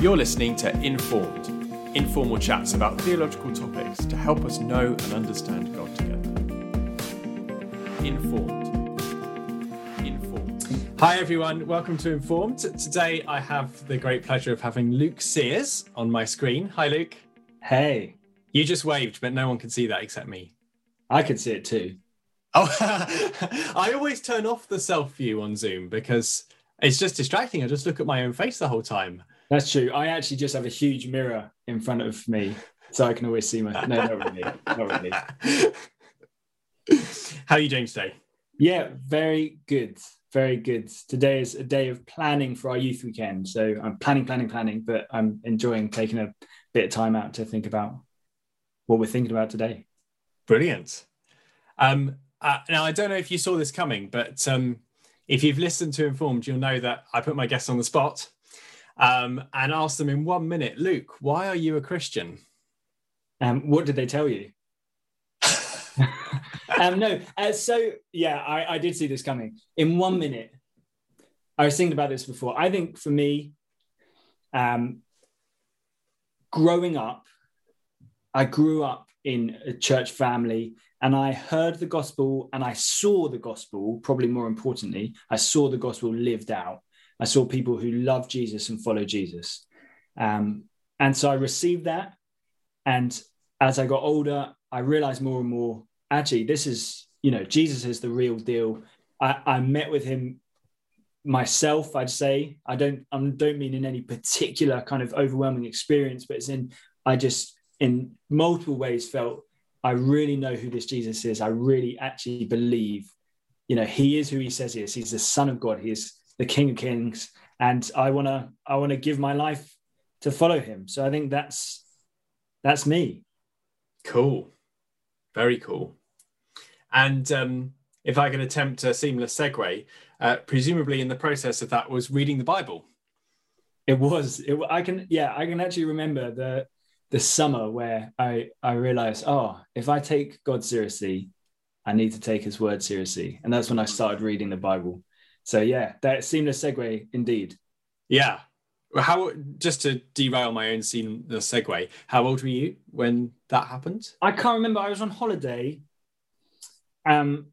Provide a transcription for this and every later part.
You're listening to Informed, informal chats about theological topics to help us know and understand God together. Informed. Informed. Hi, everyone. Welcome to Informed. Today, I have the great pleasure of having Luke Sears on my screen. Hi, Luke. Hey. You just waved, but no one can see that except me. I could see it too. Oh, I always turn off the self view on Zoom because it's just distracting. I just look at my own face the whole time. That's true. I actually just have a huge mirror in front of me, so I can always see my. No, not really. Not really. How are you doing today? Yeah, very good. Very good. Today is a day of planning for our youth weekend. So I'm planning, planning, planning, but I'm enjoying taking a bit of time out to think about what we're thinking about today. Brilliant. Um, uh, now, I don't know if you saw this coming, but um, if you've listened to Informed, you'll know that I put my guests on the spot um, and asked them in one minute, Luke, why are you a Christian? Um, what did they tell you? um, no, uh, so yeah, I, I did see this coming. In one minute, I was thinking about this before. I think for me, um, growing up, I grew up in a church family and I heard the gospel and I saw the gospel, probably more importantly, I saw the gospel lived out. I saw people who love Jesus and follow Jesus. Um, and so I received that. And as I got older, I realized more and more actually, this is, you know, Jesus is the real deal. I, I met with him myself, I'd say. I don't, I don't mean in any particular kind of overwhelming experience, but it's in, I just, in multiple ways, felt I really know who this Jesus is. I really actually believe, you know, he is who he says he is. He's the Son of God. He is the King of Kings, and I wanna I wanna give my life to follow him. So I think that's that's me. Cool, very cool. And um, if I can attempt a seamless segue, uh, presumably in the process of that was reading the Bible. It was. It, I can. Yeah, I can actually remember the the summer where I I realized, oh, if I take God seriously, I need to take His word seriously, and that's when I started reading the Bible. So yeah, that seamless segue indeed. Yeah. How just to derail my own seamless segue? How old were you when that happened? I can't remember. I was on holiday, um,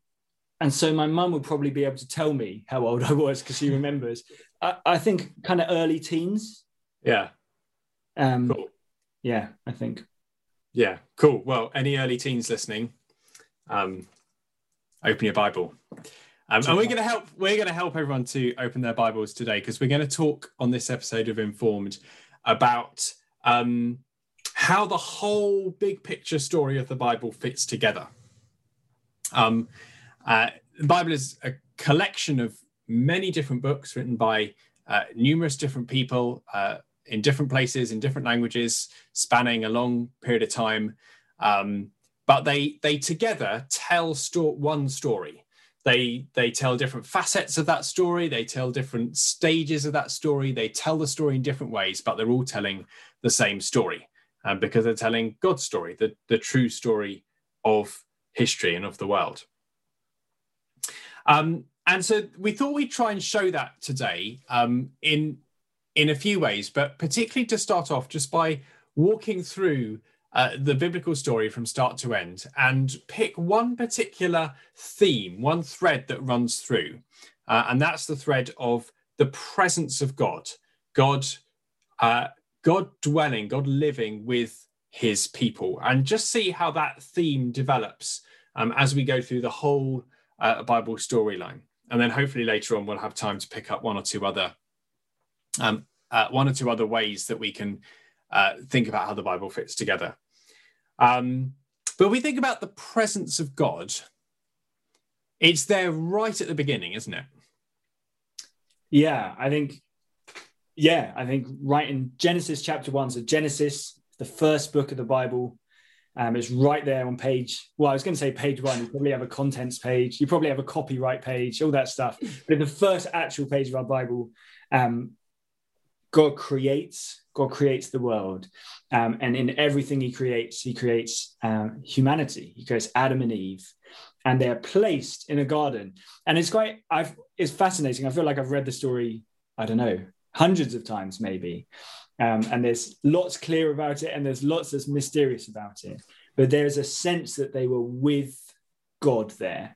and so my mum would probably be able to tell me how old I was because she remembers. I, I think kind of early teens. Yeah. Um, cool yeah, I think. Yeah, cool. Well, any early teens listening, um, open your Bible. Um, and we're going to help. We're going to help everyone to open their Bibles today because we're going to talk on this episode of Informed about um, how the whole big picture story of the Bible fits together. Um, uh, the Bible is a collection of many different books written by uh, numerous different people, uh, in different places in different languages spanning a long period of time um, but they they together tell sto- one story they they tell different facets of that story. They tell different stages of that story. They tell the story in different ways but they're all telling the same story um, because they're telling god's story the, the true story of history and of the world. Um, and so we thought we'd try and show that today um, in in a few ways, but particularly to start off just by walking through uh, the biblical story from start to end and pick one particular theme, one thread that runs through. Uh, and that's the thread of the presence of God, God, uh, God dwelling, God living with his people, and just see how that theme develops um, as we go through the whole uh, Bible storyline. And then hopefully later on, we'll have time to pick up one or two other um, uh, one or two other ways that we can uh, think about how the Bible fits together. Um, but we think about the presence of God, it's there right at the beginning, isn't it? Yeah, I think, yeah, I think right in Genesis chapter one. So, Genesis, the first book of the Bible, um, right there on page. Well, I was going to say page one. You probably have a contents page. You probably have a copyright page, all that stuff. But in the first actual page of our Bible, um, God creates, God creates the world. Um, and in everything he creates, he creates um, humanity. He creates Adam and Eve, and they're placed in a garden. And it's quite, I've, it's fascinating. I feel like I've read the story, I don't know, hundreds of times, maybe. Um, and there's lots clear about it, and there's lots that's mysterious about it. But there's a sense that they were with God there.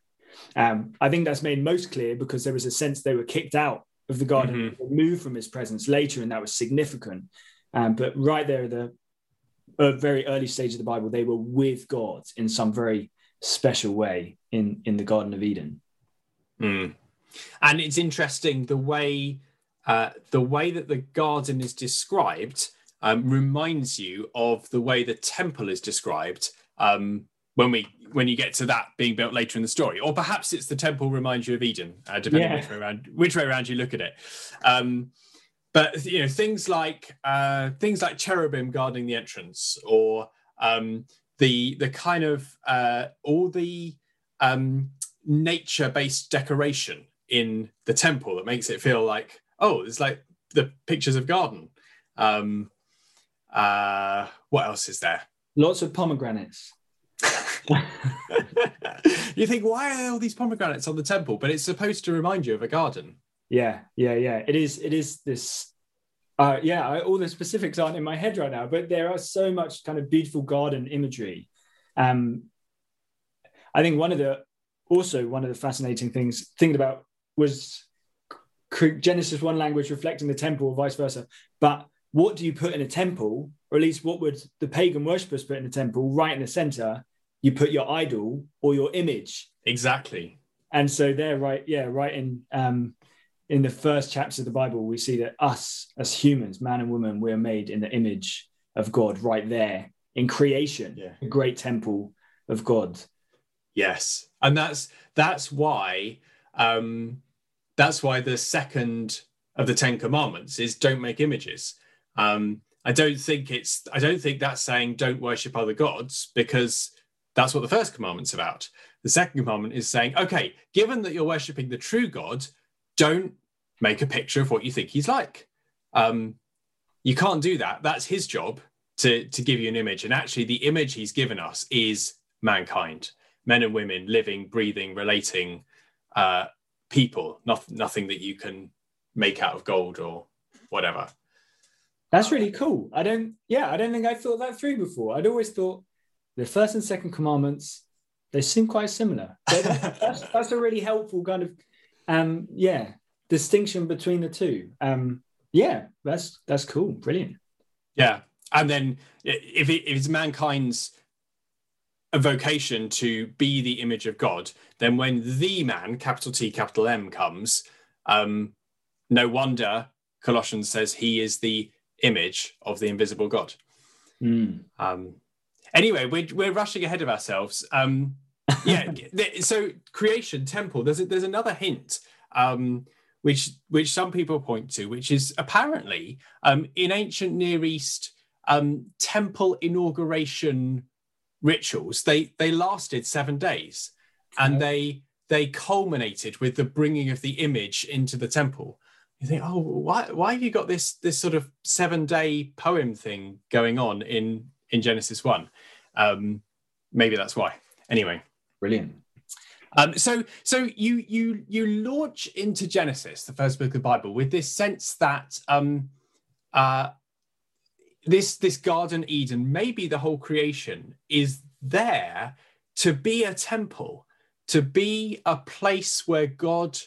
Um, I think that's made most clear because there was a sense they were kicked out of the garden, mm-hmm. removed from his presence later, and that was significant. Um, but right there, the a very early stage of the Bible, they were with God in some very special way in in the Garden of Eden. Mm. And it's interesting the way uh, the way that the garden is described um, reminds you of the way the temple is described um, when we when you get to that being built later in the story, or perhaps it's the temple reminds you of Eden, uh, depending yeah. which way around which way around you look at it. Um, but you know things like uh, things like cherubim guarding the entrance, or um, the the kind of uh, all the um, nature based decoration in the temple that makes it feel like oh, it's like the pictures of garden. Um, uh, what else is there? Lots of pomegranates. you think why are all these pomegranates on the temple? But it's supposed to remind you of a garden. Yeah, yeah, yeah. It is. It is this. Uh, yeah, I, all the specifics aren't in my head right now, but there are so much kind of beautiful garden imagery. Um, I think one of the also one of the fascinating things thinking about was Genesis one language reflecting the temple, or vice versa. But what do you put in a temple, or at least what would the pagan worshippers put in a temple? Right in the center, you put your idol or your image. Exactly. And so there, right, yeah, right in um, in the first chapters of the Bible, we see that us as humans, man and woman, we're made in the image of God. Right there in creation, yeah. a great temple of God. Yes, and that's that's why um, that's why the second of the Ten Commandments is don't make images. Um, I don't think it's I don't think that's saying don't worship other gods because that's what the first commandment's about. The second commandment is saying, okay, given that you're worshiping the true God, don't make a picture of what you think he's like. Um, you can't do that. That's his job to, to give you an image. And actually, the image he's given us is mankind, men and women living, breathing, relating uh, people, not, nothing that you can make out of gold or whatever. That's really cool. I don't, yeah, I don't think I thought that through before. I'd always thought the first and second commandments, they seem quite similar. that's, that's, a really helpful kind of, um, yeah, distinction between the two. Um, yeah, that's that's cool, brilliant. Yeah, and then if, it, if it's mankind's a vocation to be the image of God, then when the man, capital T, capital M, comes, um, no wonder Colossians says he is the image of the invisible God. Mm. Um, anyway, we're, we're rushing ahead of ourselves. Um, yeah, so creation, temple. There's a, there's another hint. Um, which which some people point to, which is apparently um, in ancient Near East um, temple inauguration rituals. They they lasted seven days, and they they culminated with the bringing of the image into the temple. You think, oh, why why have you got this this sort of seven day poem thing going on in in Genesis one? Um, maybe that's why. Anyway, brilliant. Um, so, so you you you launch into Genesis, the first book of the Bible, with this sense that um, uh, this this Garden Eden, maybe the whole creation, is there to be a temple, to be a place where God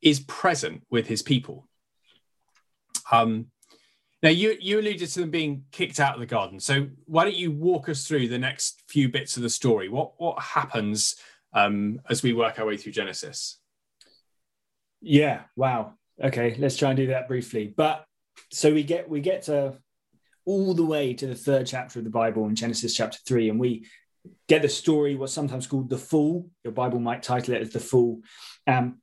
is present with His people. Um, now, you, you alluded to them being kicked out of the garden. So, why don't you walk us through the next few bits of the story? What, what happens um, as we work our way through Genesis? Yeah, wow. Okay, let's try and do that briefly. But so we get we get to all the way to the third chapter of the Bible in Genesis chapter three, and we get the story what's sometimes called the fall. Your Bible might title it as the fall. Um,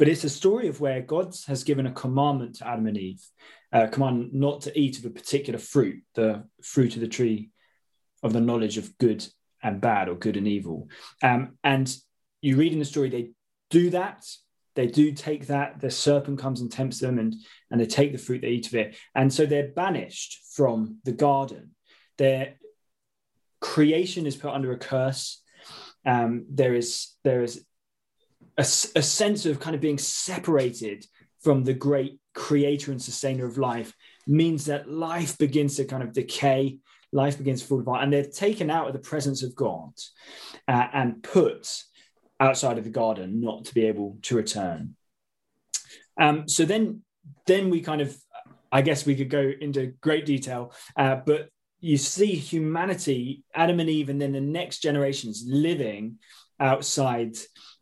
but it's a story of where God has given a commandment to Adam and Eve, a command not to eat of a particular fruit, the fruit of the tree of the knowledge of good and bad or good and evil. Um, and you read in the story, they do that. They do take that. The serpent comes and tempts them, and, and they take the fruit, they eat of it. And so they're banished from the garden. Their creation is put under a curse. Um, there is there is a, a sense of kind of being separated from the great creator and sustainer of life means that life begins to kind of decay, life begins to fall apart, and they're taken out of the presence of God uh, and put outside of the garden, not to be able to return. Um, so then, then we kind of, I guess we could go into great detail, uh, but you see humanity, Adam and Eve, and then the next generations living outside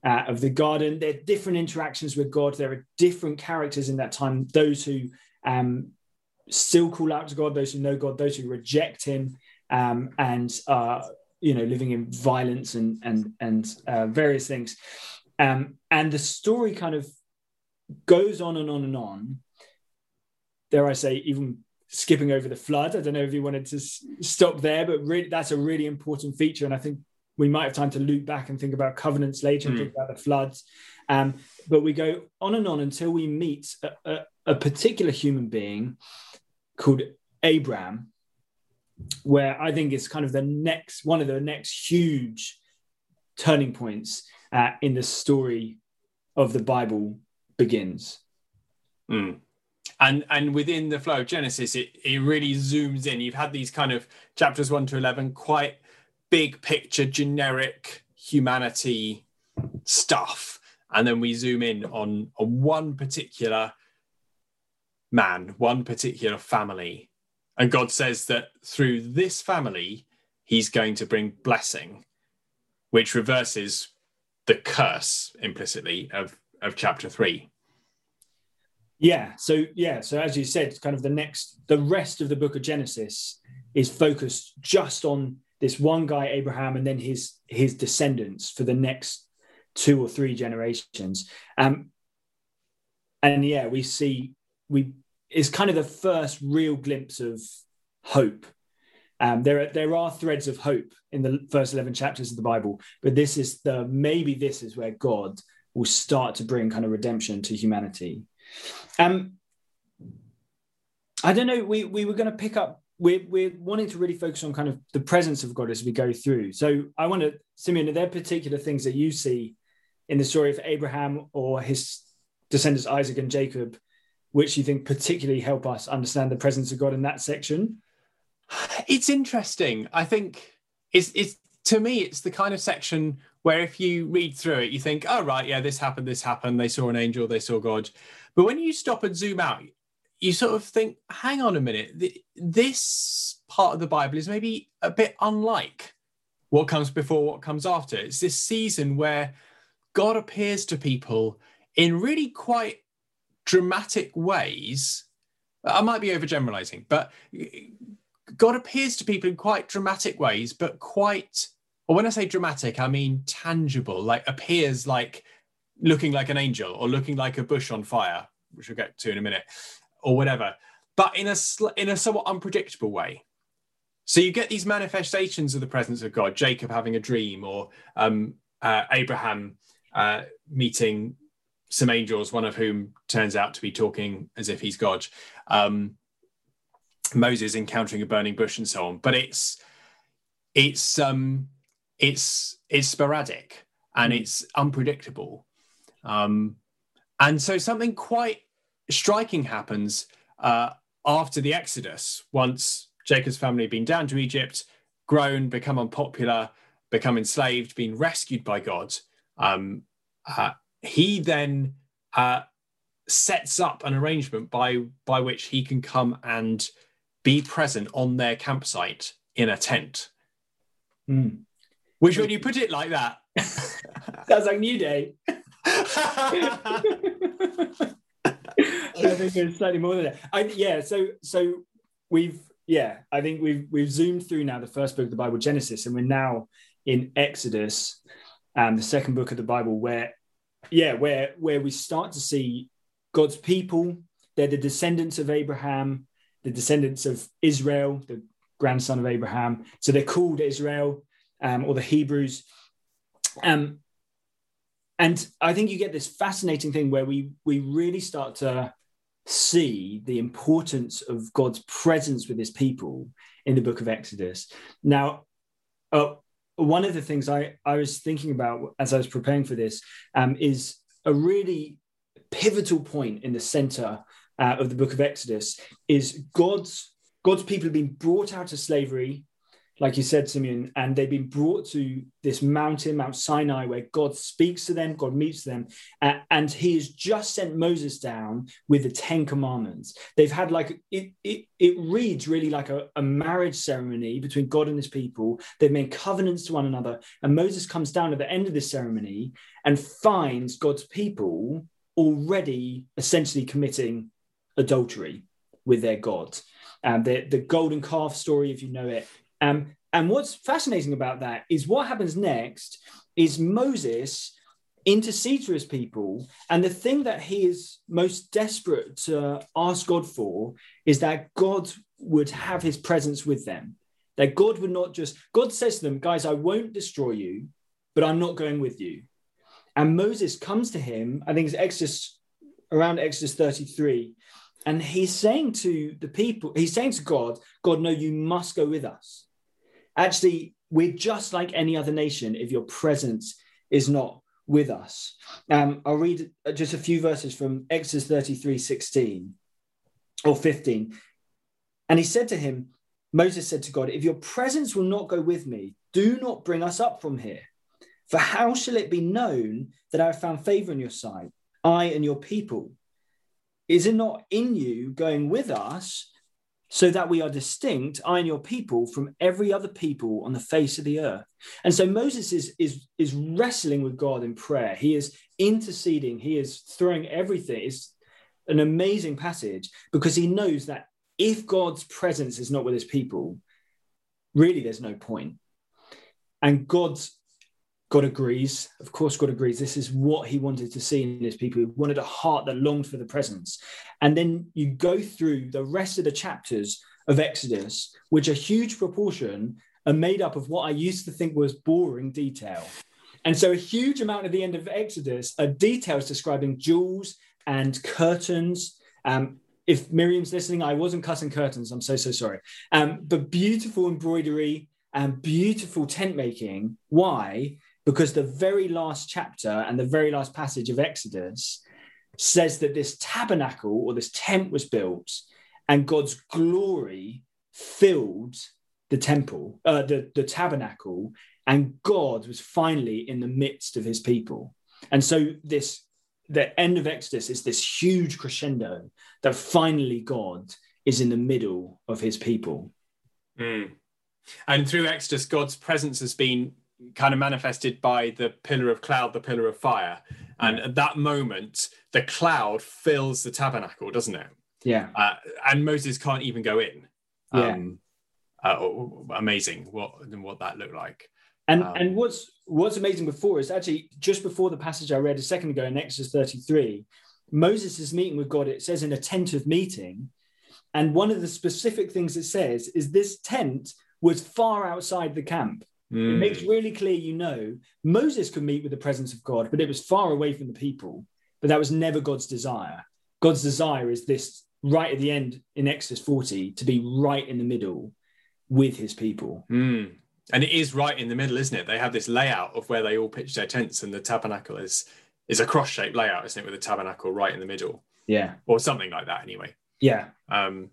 uh, of the garden. There are different interactions with God. There are different characters in that time. Those who um, still call out to God, those who know God, those who reject Him, um, and are you know living in violence and and and uh, various things. Um, and the story kind of goes on and on and on. Dare I say, even skipping over the flood. I don't know if you wanted to s- stop there, but really, that's a really important feature. And I think we might have time to loop back and think about covenants later and Mm. think about the floods. Um, but we go on and on until we meet a, a, a particular human being called Abraham, where I think is kind of the next one of the next huge turning points uh, in the story of the Bible begins. Mm. And and within the flow of Genesis, it, it really zooms in. You've had these kind of chapters one to eleven, quite big picture, generic humanity stuff, and then we zoom in on on one particular man, one particular family, and God says that through this family, He's going to bring blessing, which reverses the curse implicitly of of chapter three. Yeah. So yeah. So as you said, kind of the next, the rest of the book of Genesis is focused just on this one guy, Abraham, and then his his descendants for the next two or three generations. Um, and yeah, we see we it's kind of the first real glimpse of hope. Um, there are there are threads of hope in the first eleven chapters of the Bible, but this is the maybe this is where God will start to bring kind of redemption to humanity. Um, I don't know. We we were going to pick up. We're we're wanting to really focus on kind of the presence of God as we go through. So I want to, Simeon, are there particular things that you see in the story of Abraham or his descendants Isaac and Jacob, which you think particularly help us understand the presence of God in that section? It's interesting. I think it's it's to me it's the kind of section where if you read through it, you think, oh right, yeah, this happened, this happened. They saw an angel, they saw God. But when you stop and zoom out, you sort of think, hang on a minute, th- this part of the Bible is maybe a bit unlike what comes before, what comes after. It's this season where God appears to people in really quite dramatic ways. I might be overgeneralizing, but God appears to people in quite dramatic ways, but quite, or when I say dramatic, I mean tangible, like appears like looking like an angel or looking like a bush on fire, which we'll get to in a minute, or whatever, but in a sl- in a somewhat unpredictable way. So you get these manifestations of the presence of God, Jacob having a dream, or um, uh, Abraham uh, meeting some angels, one of whom turns out to be talking as if he's God. Um, Moses encountering a burning bush and so on. But it's it's um it's it's sporadic and Mm. it's unpredictable. Um, and so something quite striking happens uh, after the Exodus. Once Jacob's family had been down to Egypt, grown, become unpopular, become enslaved, been rescued by God, um, uh, he then uh, sets up an arrangement by by which he can come and be present on their campsite in a tent. Hmm. Which, when you put it like that, Sounds like New Day. I think it's slightly more than that. I, yeah, so so we've yeah, I think we've we've zoomed through now the first book of the Bible, Genesis, and we're now in Exodus, um, the second book of the Bible, where yeah, where where we start to see God's people. They're the descendants of Abraham, the descendants of Israel, the grandson of Abraham. So they're called Israel um, or the Hebrews. Um, and I think you get this fascinating thing where we we really start to see the importance of God's presence with His people in the Book of Exodus. Now, uh, one of the things I I was thinking about as I was preparing for this um, is a really pivotal point in the center uh, of the book of Exodus is God's God's people have been brought out of slavery like you said, Simeon, and they've been brought to this mountain, Mount Sinai, where God speaks to them, God meets them, uh, and He has just sent Moses down with the Ten Commandments. They've had like it, it, it reads really like a, a marriage ceremony between God and His people. They've made covenants to one another, and Moses comes down at the end of this ceremony and finds God's people already essentially committing adultery with their God. Um, the, the golden calf story, if you know it, um, and what's fascinating about that is what happens next is Moses intercedes for his people. And the thing that he is most desperate to ask God for is that God would have his presence with them. That God would not just, God says to them, guys, I won't destroy you, but I'm not going with you. And Moses comes to him, I think it's Exodus, around Exodus 33. And he's saying to the people, he's saying to God, God, no, you must go with us. Actually, we're just like any other nation if your presence is not with us. Um, I'll read just a few verses from Exodus 33 16 or 15. And he said to him, Moses said to God, If your presence will not go with me, do not bring us up from here. For how shall it be known that I have found favor in your sight, I and your people? Is it not in you going with us so that we are distinct, I and your people, from every other people on the face of the earth. And so Moses is, is, is wrestling with God in prayer. He is interceding. He is throwing everything. It's an amazing passage because he knows that if God's presence is not with his people, really there's no point. And God's God agrees. Of course, God agrees. This is what he wanted to see in his people. He wanted a heart that longed for the presence. And then you go through the rest of the chapters of Exodus, which a huge proportion are made up of what I used to think was boring detail. And so a huge amount of the end of Exodus are details describing jewels and curtains. Um, if Miriam's listening, I wasn't cutting curtains. I'm so, so sorry. Um, but beautiful embroidery and beautiful tent making. Why? Because the very last chapter and the very last passage of Exodus says that this tabernacle or this tent was built and God's glory filled the temple, uh, the, the tabernacle, and God was finally in the midst of his people. And so this the end of Exodus is this huge crescendo that finally God is in the middle of his people. Mm. And through Exodus, God's presence has been kind of manifested by the pillar of cloud, the pillar of fire. And yeah. at that moment, the cloud fills the tabernacle, doesn't it? Yeah. Uh, and Moses can't even go in. Yeah. Um, uh, amazing what what that looked like. And um, and what's what's amazing before is actually just before the passage I read a second ago in Exodus 33, Moses is meeting with God. It says in a tent of meeting. And one of the specific things it says is this tent was far outside the camp. Mm. It hmm. makes really clear, you know, Moses could meet with the presence of God, but it was far away from the people. But that was never God's desire. God's desire is this right at the end in Exodus 40 to be right in the middle with his people. Mm. And it is right in the middle, isn't it? They have this layout of where they all pitch their tents, and the tabernacle is is a cross shaped layout, isn't it, with the tabernacle right in the middle? Yeah. Or something like that, anyway. Yeah. Um,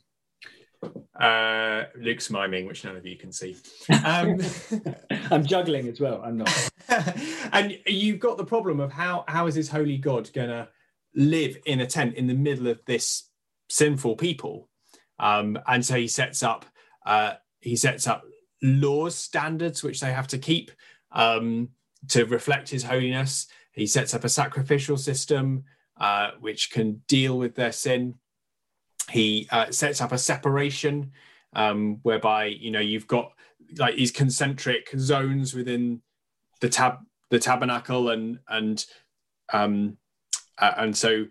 uh, Luke's miming, which none of you can see. Um, I'm juggling as well. I'm not. and you've got the problem of how how is this holy God going to live in a tent in the middle of this sinful people? Um, and so he sets up uh, he sets up laws, standards which they have to keep um, to reflect his holiness. He sets up a sacrificial system uh, which can deal with their sin he uh, sets up a separation um, whereby you know you've got like these concentric zones within the tab the tabernacle and and um, uh, and so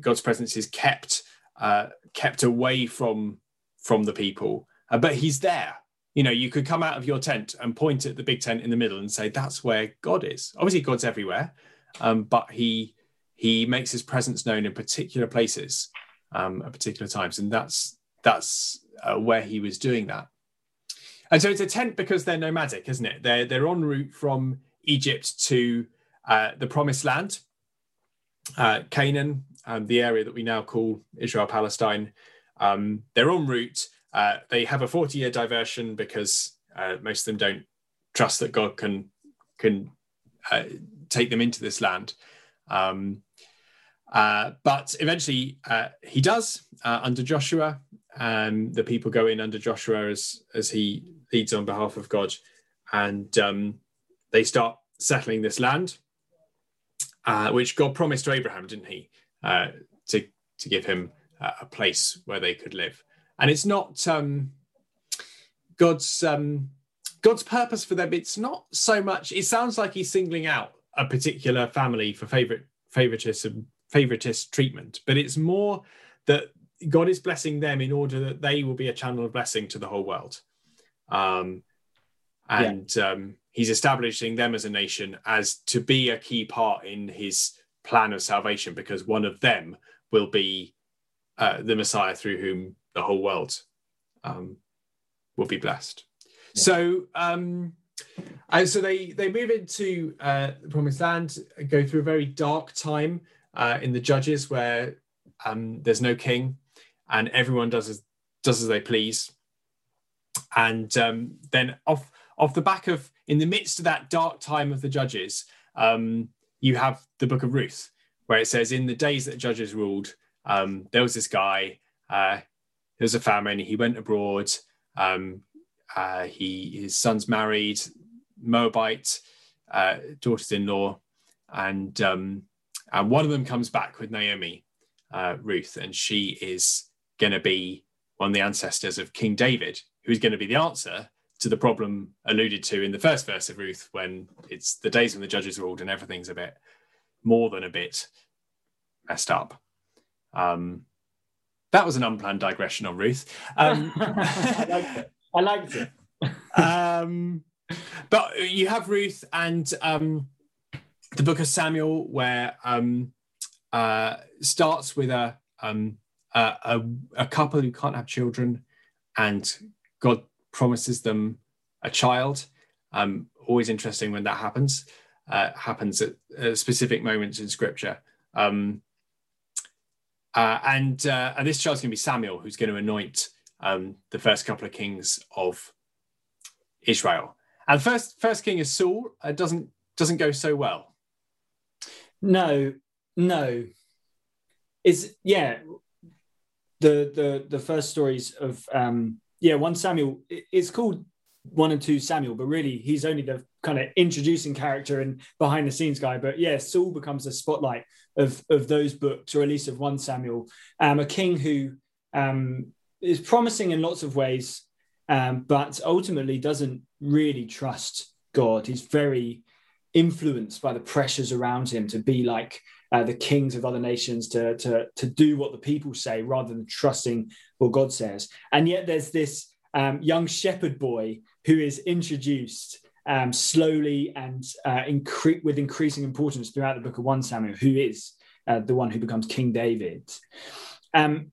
God's presence is kept uh, kept away from from the people, uh, but He's there. You know, you could come out of your tent and point at the big tent in the middle and say, "That's where God is." Obviously, God's everywhere, um, but He He makes His presence known in particular places um, at particular times, and that's that's uh, where he was doing that. And so it's a tent because they're nomadic, isn't it? They're they're en route from Egypt to uh, the Promised Land, uh, Canaan, um, the area that we now call Israel Palestine. Um, they're en route. Uh, they have a 40 year diversion because uh, most of them don't trust that God can can uh, take them into this land. Um, uh, but eventually uh, he does uh, under Joshua. and the people go in under Joshua as as he leads on behalf of God, and um, they start settling this land, uh, which God promised to Abraham, didn't he, uh, to to give him a place where they could live. And it's not um, God's um, God's purpose for them. It's not so much. It sounds like he's singling out a particular family for favorite favoritism favoritist treatment, but it's more that God is blessing them in order that they will be a channel of blessing to the whole world. Um, and yeah. um, he's establishing them as a nation as to be a key part in his plan of salvation because one of them will be uh, the Messiah through whom the whole world um, will be blessed. Yeah. So, um, and so they they move into uh, the Promised Land, go through a very dark time uh, in the Judges where um, there's no king and everyone does as does as they please. And um, then off off the back of in the midst of that dark time of the Judges, um, you have the Book of Ruth, where it says, "In the days that Judges ruled, um, there was this guy. Uh, there was a famine. He went abroad. Um, uh, he his son's married, Moabite uh, daughters-in-law, and um, and one of them comes back with Naomi, uh, Ruth, and she is going to be one of the ancestors of King David, who's going to be the answer to the problem alluded to in the first verse of Ruth, when it's the days when the judges ruled and everything's a bit more than a bit messed up. Um, that was an unplanned digression on Ruth. Um, I liked it. I liked it. um, but you have Ruth and um, the book of Samuel, where um, uh, starts with a, um, a, a, a couple who can't have children, and God promises them a child. Um, always interesting when that happens. Uh, happens at, at, specific moments in Scripture. Um, uh, and uh, and this child's going to be Samuel, who's going to anoint um, the first couple of kings of Israel. And first first king is Saul. It doesn't doesn't go so well. No, no. Is yeah. The the the first stories of um yeah one Samuel. It's called one and two Samuel, but really he's only the kind of introducing character and behind the scenes guy. But yeah, Saul becomes a spotlight of of those books, or at least of one Samuel, um, a king who um, is promising in lots of ways, um, but ultimately doesn't really trust God. He's very influenced by the pressures around him to be like uh, the kings of other nations, to, to, to do what the people say rather than trusting what God says. And yet there's this um, young shepherd boy who is introduced um, slowly and uh, incre- with increasing importance throughout the book of 1 Samuel, who is uh, the one who becomes King David. Um,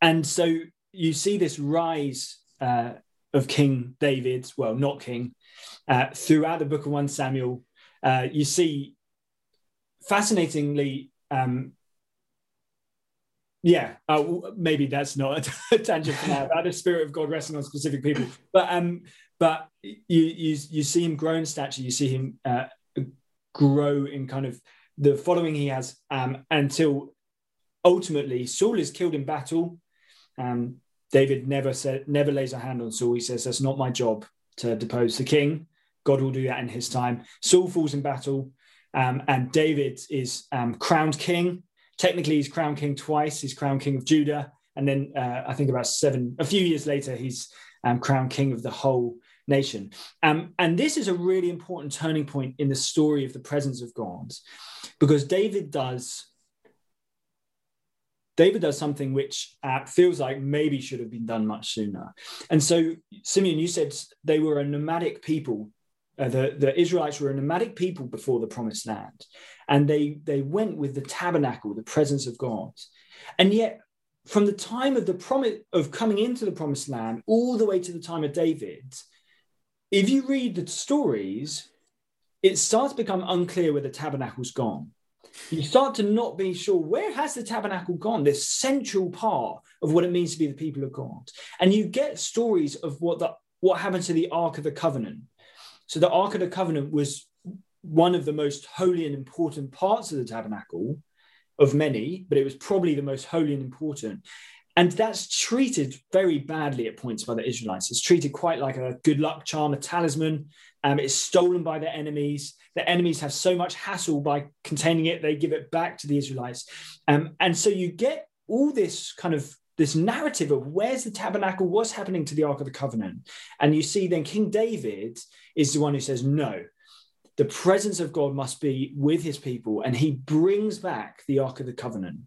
and so you see this rise uh, of King David, well, not King, uh, throughout the book of 1 Samuel. Uh, you see, fascinatingly, um, yeah, uh, maybe that's not a tangent for now about the spirit of God resting on specific people, but um, but you you you see him grow in stature, you see him uh, grow in kind of the following he has um, until ultimately Saul is killed in battle. Um, David never said, never lays a hand on Saul. He says, "That's not my job to depose the king. God will do that in His time." Saul falls in battle, um, and David is um, crowned king. Technically, he's crowned king twice. He's crowned king of Judah, and then uh, I think about seven, a few years later, he's um, crowned king of the whole nation. Um, and this is a really important turning point in the story of the presence of God, because David does David does something which uh, feels like maybe should have been done much sooner. And so, Simeon, you said they were a nomadic people. Uh, the, the Israelites were a nomadic people before the promised land. And they, they went with the tabernacle, the presence of God. And yet, from the time of the promise of coming into the promised land all the way to the time of David, if you read the stories, it starts to become unclear where the tabernacle's gone. You start to not be sure where has the tabernacle gone this central part of what it means to be the people of god and you get stories of what the what happened to the ark of the covenant so the ark of the covenant was one of the most holy and important parts of the tabernacle of many but it was probably the most holy and important and that's treated very badly at points by the Israelites. It's treated quite like a good luck charm, a talisman. Um, it's stolen by their enemies. The enemies have so much hassle by containing it, they give it back to the Israelites. Um, and so you get all this kind of this narrative of where's the tabernacle, what's happening to the Ark of the Covenant. And you see then King David is the one who says, no, the presence of God must be with his people, and he brings back the Ark of the Covenant.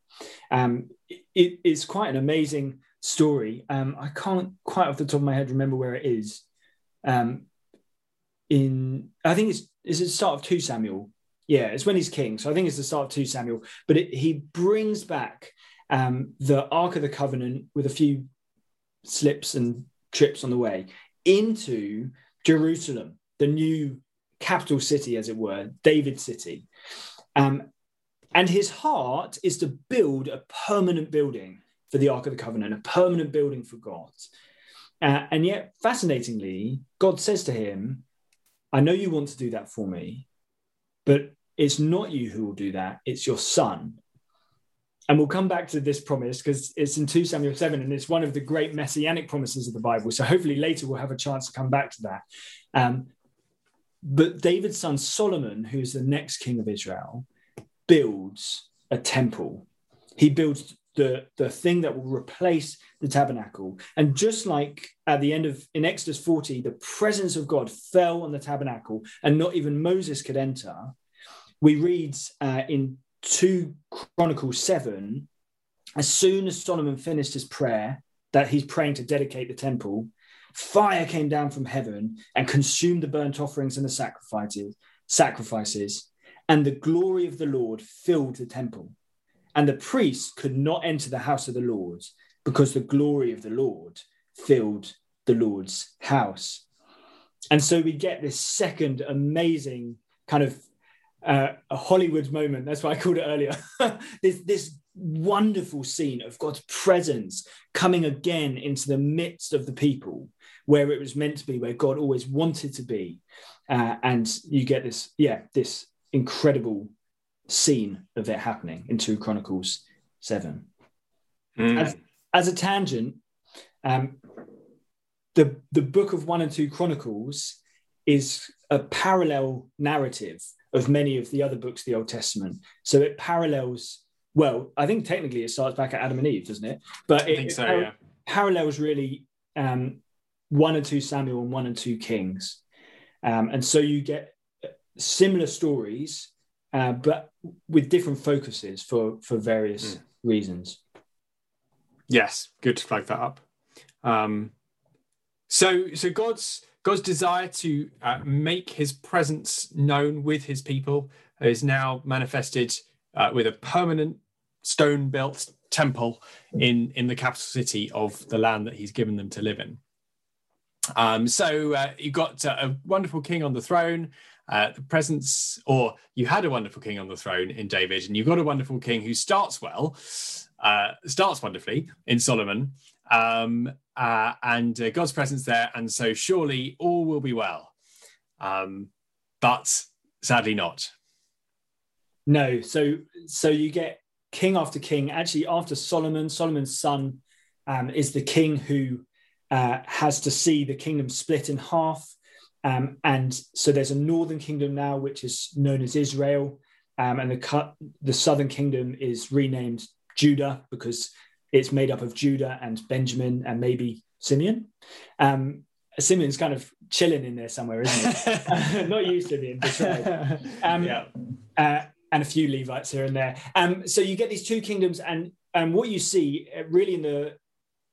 Um, it, it's quite an amazing story. Um, I can't quite off the top of my head remember where it is. Um, in I think it's is it the start of two Samuel. Yeah, it's when he's king. So I think it's the start of two Samuel. But it, he brings back um, the Ark of the Covenant with a few slips and trips on the way into Jerusalem, the new capital city, as it were, David City. Um, and his heart is to build a permanent building for the Ark of the Covenant, a permanent building for God. Uh, and yet, fascinatingly, God says to him, I know you want to do that for me, but it's not you who will do that, it's your son. And we'll come back to this promise because it's in 2 Samuel 7 and it's one of the great messianic promises of the Bible. So hopefully later we'll have a chance to come back to that. Um, but David's son Solomon, who's the next king of Israel, builds a temple. He builds the, the thing that will replace the tabernacle. And just like at the end of in Exodus 40, the presence of God fell on the tabernacle and not even Moses could enter, we read uh, in 2 Chronicles 7, as soon as Solomon finished his prayer, that he's praying to dedicate the temple, Fire came down from heaven and consumed the burnt offerings and the sacrifices, sacrifices, and the glory of the Lord filled the temple. And the priests could not enter the house of the Lord because the glory of the Lord filled the Lord's house. And so we get this second amazing kind of uh, a Hollywood moment. That's why I called it earlier. this this wonderful scene of God's presence coming again into the midst of the people where it was meant to be, where God always wanted to be. Uh, and you get this, yeah, this incredible scene of it happening in 2 Chronicles 7. Mm. As, as, a tangent, um, the, the book of 1 and 2 Chronicles is a parallel narrative of many of the other books of the Old Testament. So it parallels, well, I think technically it starts back at Adam and Eve, doesn't it? But it, I think so, it yeah. parallels really um, one and two Samuel and one and two Kings. Um, and so you get similar stories, uh, but with different focuses for, for various mm. reasons. Yes, good to flag that up. Um, so, so God's God's desire to uh, make His presence known with His people is now manifested uh, with a permanent stone-built temple in in the capital city of the land that He's given them to live in. Um, so uh, you got uh, a wonderful king on the throne. Uh, the presence, or you had a wonderful king on the throne in David, and you've got a wonderful king who starts well, uh, starts wonderfully in Solomon, um, uh, and uh, God's presence there, and so surely all will be well. Um, but sadly, not. No, so so you get king after king. Actually, after Solomon, Solomon's son um, is the king who uh, has to see the kingdom split in half. Um, and so there's a northern kingdom now, which is known as Israel. Um, and the, the southern kingdom is renamed Judah because it's made up of Judah and Benjamin and maybe Simeon. Um, Simeon's kind of chilling in there somewhere, isn't it? Not you, Simeon. Um, yeah. Uh, and a few Levites here and there. Um, so you get these two kingdoms, and and what you see uh, really in the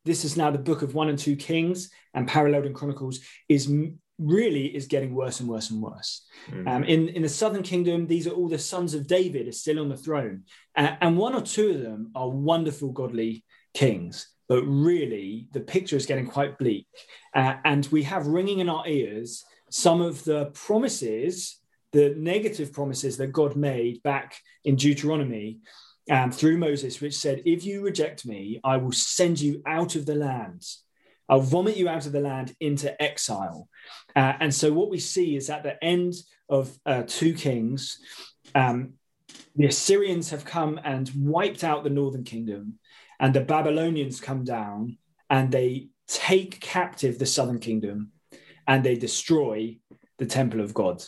this is now the book of one and two kings and paralleled in chronicles is really is getting worse and worse and worse mm-hmm. um, in, in the southern kingdom these are all the sons of david are still on the throne uh, and one or two of them are wonderful godly kings but really the picture is getting quite bleak uh, and we have ringing in our ears some of the promises the negative promises that God made back in Deuteronomy um, through Moses, which said, If you reject me, I will send you out of the land. I'll vomit you out of the land into exile. Uh, and so, what we see is at the end of uh, 2 Kings, um, the Assyrians have come and wiped out the northern kingdom, and the Babylonians come down and they take captive the southern kingdom and they destroy the temple of God.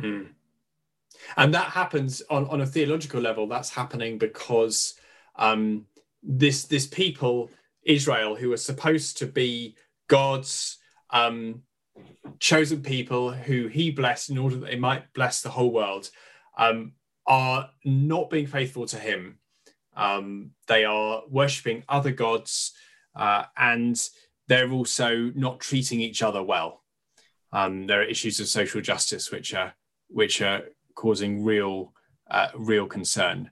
Mm. And that happens on, on a theological level. That's happening because um, this this people, Israel, who are supposed to be God's um, chosen people, who He blessed in order that they might bless the whole world, um, are not being faithful to Him. Um, they are worshiping other gods, uh, and they're also not treating each other well. Um, there are issues of social justice which are which are causing real uh, real concern.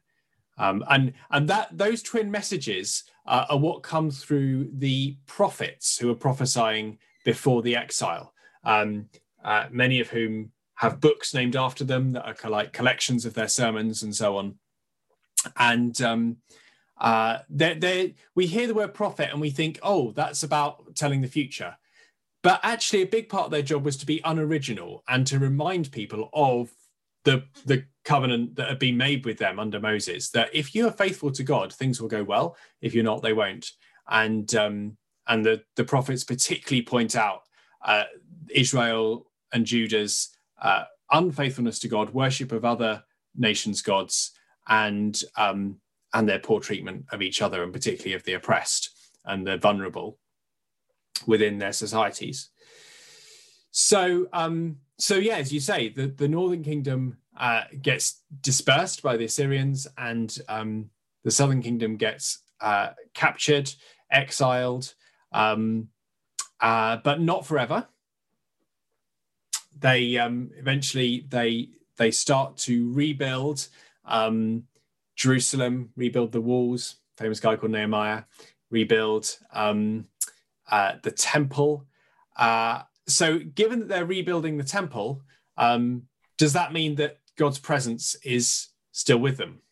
Um, and and that those twin messages uh, are what come through the prophets who are prophesying before the exile. Um, uh, many of whom have books named after them that are like collections of their sermons and so on. And um, uh, they're, they're, we hear the word prophet and we think, oh, that's about telling the future. But actually, a big part of their job was to be unoriginal and to remind people of the the covenant that had been made with them under Moses. That if you are faithful to God, things will go well. If you're not, they won't. And um, and the the prophets particularly point out uh, Israel and Judah's uh, unfaithfulness to God, worship of other nations' gods, and um, and their poor treatment of each other, and particularly of the oppressed and the vulnerable within their societies. So, um, so yeah, as you say, the, the Northern Kingdom uh, gets dispersed by the Assyrians, and um, the Southern Kingdom gets uh, captured, exiled, um, uh, but not forever. They um, eventually they they start to rebuild um, Jerusalem, rebuild the walls. Famous guy called Nehemiah, rebuild um, uh, the temple. Uh, so, given that they're rebuilding the temple, um, does that mean that God's presence is still with them?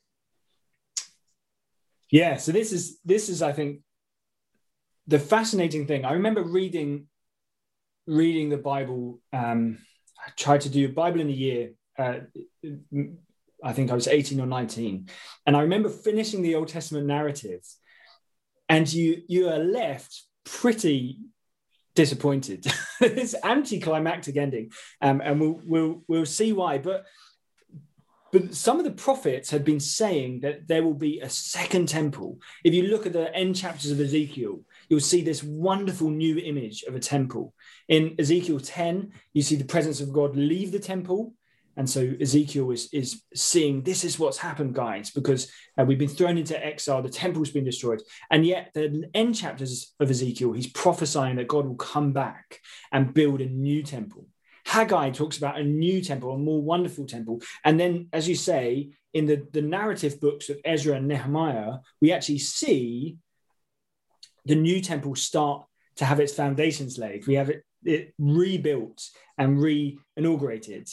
Yeah. So this is this is I think the fascinating thing. I remember reading reading the Bible. Um, I tried to do a Bible in a year. Uh, I think I was 18 or 19. And I remember finishing the Old Testament narrative, and you you are left pretty disappointed. it's anticlimactic ending, um, and we'll we'll we'll see why. But but some of the prophets had been saying that there will be a second temple. If you look at the end chapters of Ezekiel, you'll see this wonderful new image of a temple. In Ezekiel 10, you see the presence of God leave the temple and so Ezekiel is, is seeing this is what's happened, guys, because uh, we've been thrown into exile, the temple's been destroyed. And yet, the end chapters of Ezekiel, he's prophesying that God will come back and build a new temple. Haggai talks about a new temple, a more wonderful temple. And then, as you say, in the, the narrative books of Ezra and Nehemiah, we actually see the new temple start to have its foundations laid. We have it, it rebuilt and re inaugurated.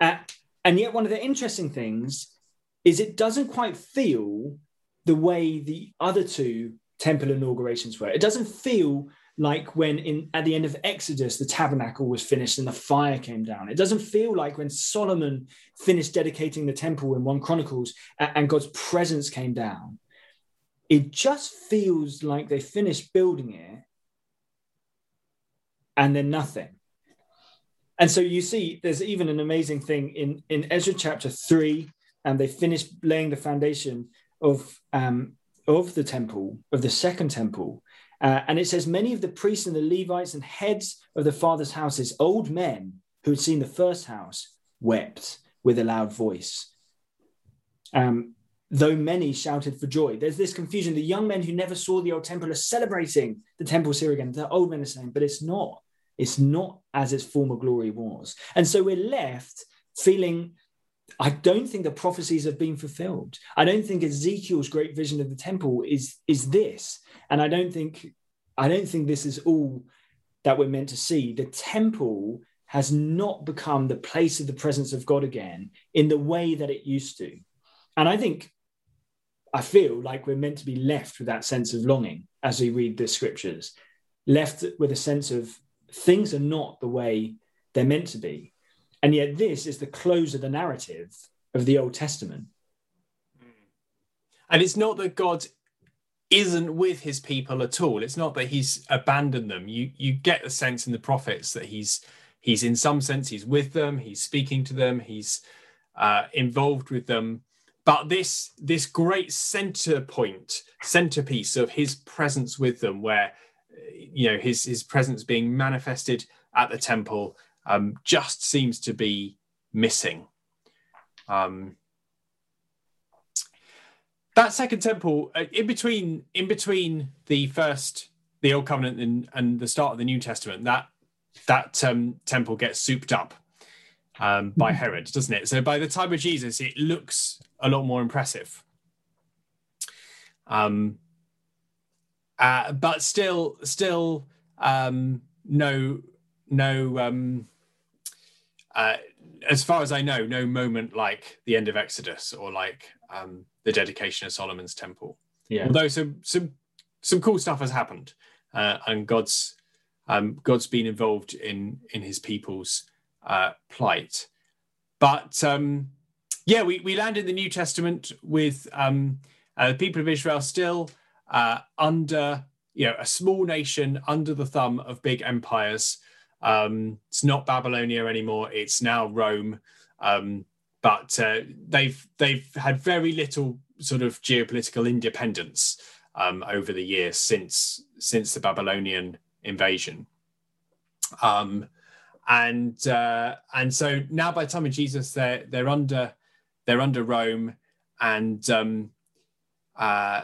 Uh, and yet, one of the interesting things is it doesn't quite feel the way the other two temple inaugurations were. It doesn't feel like when in at the end of Exodus the tabernacle was finished and the fire came down. It doesn't feel like when Solomon finished dedicating the temple in 1 Chronicles and God's presence came down. It just feels like they finished building it and then nothing. And so you see, there's even an amazing thing in, in Ezra chapter three, and they finished laying the foundation of, um, of the temple, of the second temple. Uh, and it says, Many of the priests and the Levites and heads of the father's houses, old men who had seen the first house, wept with a loud voice. Um, though many shouted for joy. There's this confusion. The young men who never saw the old temple are celebrating the temple here again. The old men are saying, but it's not. It's not as its former glory was. And so we're left feeling I don't think the prophecies have been fulfilled. I don't think Ezekiel's great vision of the temple is is this. And I don't think I don't think this is all that we're meant to see. The temple has not become the place of the presence of God again in the way that it used to. And I think, I feel like we're meant to be left with that sense of longing as we read the scriptures, left with a sense of things are not the way they're meant to be. And yet, this is the close of the narrative of the Old Testament. And it's not that God isn't with his people at all. It's not that he's abandoned them. You you get the sense in the prophets that he's he's in some sense he's with them. He's speaking to them. He's uh, involved with them. But this this great center point, centerpiece of his presence with them, where you know his his presence being manifested at the temple, um, just seems to be missing. Um, that second temple uh, in between in between the first the old covenant and, and the start of the new testament that that um, temple gets souped up um, by mm-hmm. herod doesn't it so by the time of jesus it looks a lot more impressive um, uh, but still still um, no no um, uh, as far as i know no moment like the end of exodus or like um, the dedication of Solomon's temple. Yeah. Although some some some cool stuff has happened, uh, and God's um, God's been involved in in His people's uh, plight. But um, yeah, we we land in the New Testament with um, uh, the people of Israel still uh, under you know a small nation under the thumb of big empires. Um, it's not Babylonia anymore; it's now Rome. Um, but uh, they've they've had very little sort of geopolitical independence um, over the years since since the Babylonian invasion. Um, and uh, and so now by the time of Jesus, they're they're under they're under Rome, and um, uh,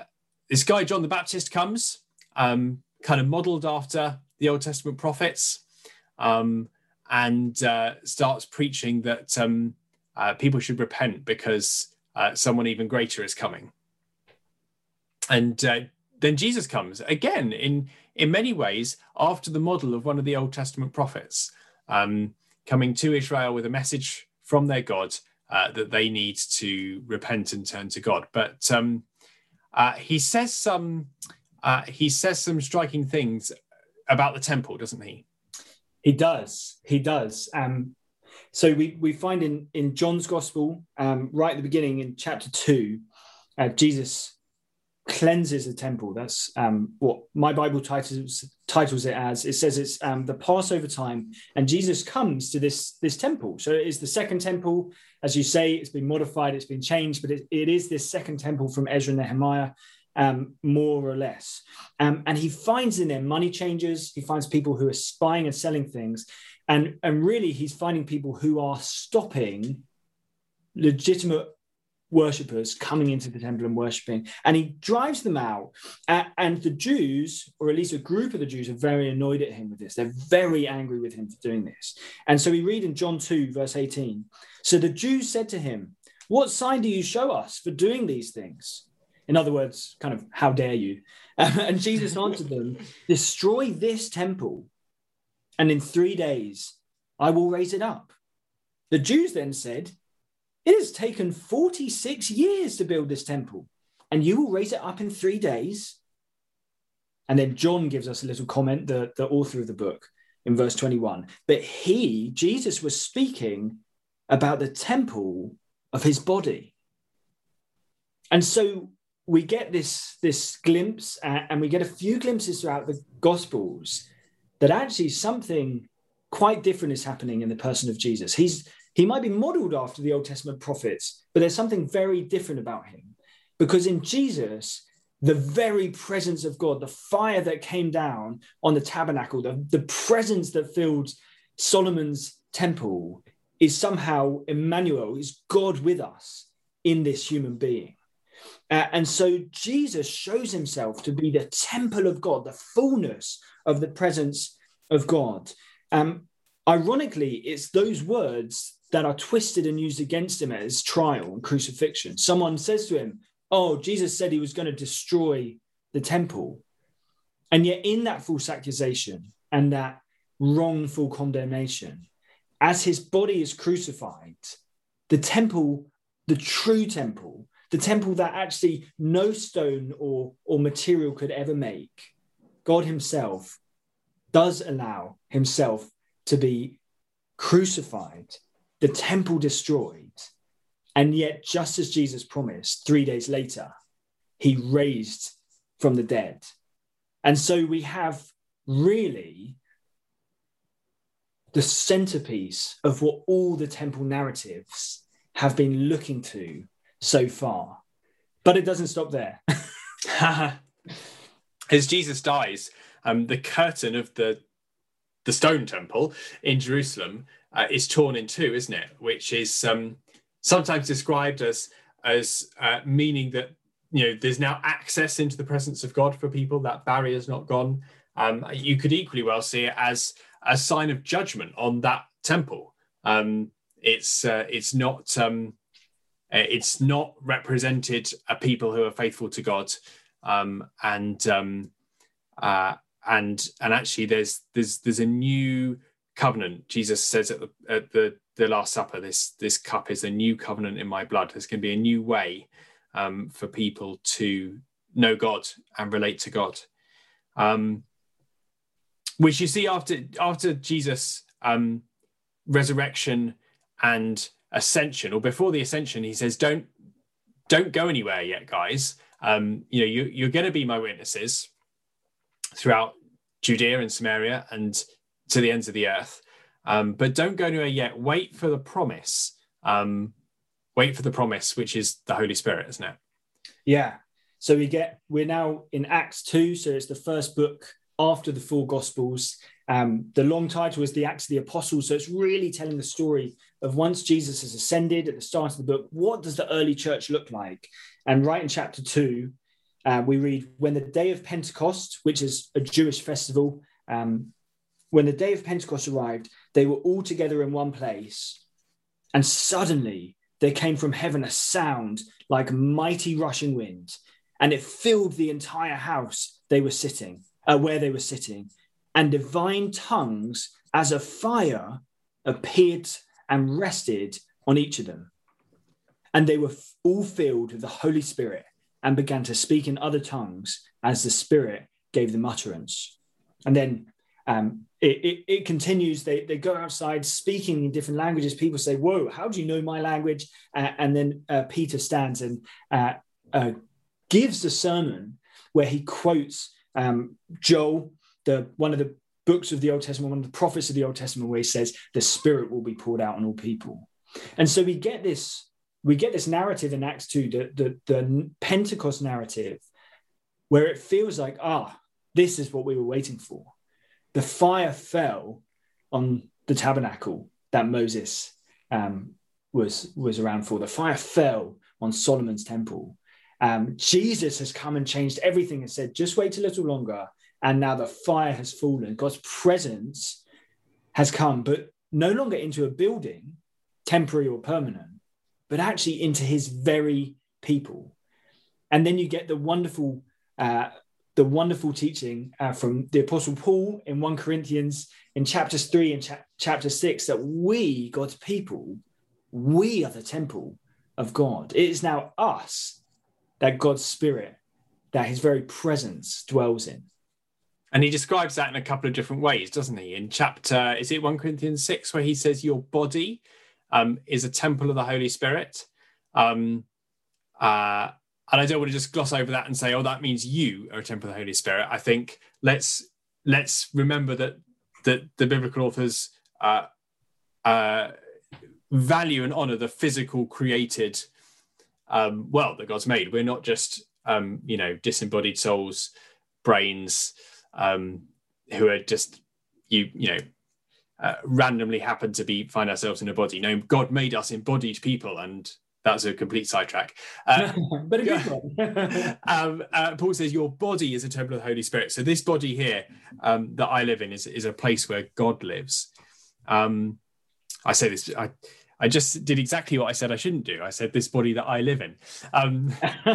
this guy John the Baptist comes, um, kind of modelled after the Old Testament prophets, um, and uh, starts preaching that um, uh, people should repent because uh, someone even greater is coming. And uh, then Jesus comes again in in many ways after the model of one of the Old Testament prophets, um, coming to Israel with a message from their God uh, that they need to repent and turn to God. But um, uh, he says some he says some striking things about the temple, doesn't he? He does. He does. Um, so we, we find in, in John's gospel, um, right at the beginning in chapter two, uh, Jesus cleanses the temple. That's um, what my Bible titles titles it as. It says it's um, the Passover time, and Jesus comes to this this temple. So it is the second temple, as you say. It's been modified, it's been changed, but it, it is this second temple from Ezra and Nehemiah. Um, more or less. Um, and he finds in there money changers. He finds people who are spying and selling things. And and really he's finding people who are stopping legitimate worshippers coming into the temple and worshipping. And he drives them out. And the jews or at least a group of the jews are very annoyed at him with this. They're very angry with him for doing this. And so we read in john 2 verse 18 so the jews said to him what sign do you show us for doing these things in other words kind of how dare you and jesus answered them destroy this temple and in three days I will raise it up. The Jews then said, It has taken 46 years to build this temple, and you will raise it up in three days. And then John gives us a little comment, the, the author of the book, in verse 21. But he, Jesus, was speaking about the temple of his body. And so we get this, this glimpse, uh, and we get a few glimpses throughout the Gospels that actually something quite different is happening in the person of Jesus. He's he might be modeled after the Old Testament prophets, but there's something very different about him. Because in Jesus, the very presence of God, the fire that came down on the tabernacle, the, the presence that filled Solomon's temple is somehow Emmanuel, is God with us in this human being. Uh, and so Jesus shows himself to be the temple of God, the fullness of the presence of God. Um, ironically, it's those words that are twisted and used against him as trial and crucifixion. Someone says to him, Oh, Jesus said he was going to destroy the temple. And yet, in that false accusation and that wrongful condemnation, as his body is crucified, the temple, the true temple, the temple that actually no stone or, or material could ever make, God himself does allow himself to be crucified, the temple destroyed. And yet, just as Jesus promised, three days later, he raised from the dead. And so we have really the centerpiece of what all the temple narratives have been looking to so far. But it doesn't stop there. As Jesus dies, um, the curtain of the the stone temple in Jerusalem uh, is torn in two, isn't it? Which is um, sometimes described as as uh, meaning that you know there's now access into the presence of God for people. That barrier's not gone. Um, you could equally well see it as a sign of judgment on that temple. Um, it's uh, it's not um, uh, it's not represented a people who are faithful to God, um, and um, uh, and and actually there's there's there's a new covenant. Jesus says at the at the the Last Supper, this this cup is a new covenant in my blood. There's going to be a new way um, for people to know God and relate to God. Um, which you see after after Jesus' um, resurrection and ascension, or before the ascension, he says, "Don't don't go anywhere yet, guys. Um, you know, you, you're going to be my witnesses throughout Judea and Samaria and to the ends of the earth. Um, but don't go anywhere yet. Wait for the promise. Um, wait for the promise, which is the Holy Spirit, isn't it? Yeah. So we get we're now in Acts two, so it's the first book after the four Gospels. Um, the long title is the Acts of the Apostles, so it's really telling the story of once Jesus has ascended at the start of the book. What does the early church look like? And right in chapter two, uh, we read when the day of Pentecost, which is a Jewish festival, um, when the day of Pentecost arrived, they were all together in one place, and suddenly there came from heaven a sound like mighty rushing wind, and it filled the entire house they were sitting uh, where they were sitting, and divine tongues as a fire appeared and rested on each of them. And they were all filled with the Holy Spirit and began to speak in other tongues as the Spirit gave them utterance. And then um, it, it, it, continues. They, they go outside speaking in different languages. People say, Whoa, how do you know my language? Uh, and then uh, Peter stands and uh, uh gives a sermon where he quotes um, Joel, the one of the books of the Old Testament, one of the prophets of the Old Testament, where he says the Spirit will be poured out on all people, and so we get this we get this narrative in Acts two, the the, the Pentecost narrative, where it feels like ah, this is what we were waiting for. The fire fell on the tabernacle that Moses um, was was around for. The fire fell on Solomon's temple. Um, Jesus has come and changed everything and said, just wait a little longer. And now the fire has fallen. God's presence has come, but no longer into a building, temporary or permanent, but actually into his very people. And then you get the wonderful, uh, the wonderful teaching uh, from the Apostle Paul in 1 Corinthians in chapters 3 and cha- chapter 6 that we, God's people, we are the temple of God. It is now us that God's spirit, that his very presence dwells in. And he describes that in a couple of different ways, doesn't he? In chapter, is it 1 Corinthians 6, where he says, Your body um, is a temple of the Holy Spirit. Um, uh, and I don't want to just gloss over that and say, oh, that means you are a temple of the Holy Spirit. I think let's let's remember that that the biblical authors uh, uh, value and honor the physical created um, world that God's made. We're not just um, you know disembodied souls, brains um, who are just you you know uh, randomly happen to be find ourselves in a body. No, God made us embodied people, and that's a complete sidetrack. Uh, but a good one. um, uh, Paul says your body is a temple of the Holy Spirit. So this body here um, that I live in is is a place where God lives. Um, I say this. I I just did exactly what I said I shouldn't do. I said this body that I live in. Um,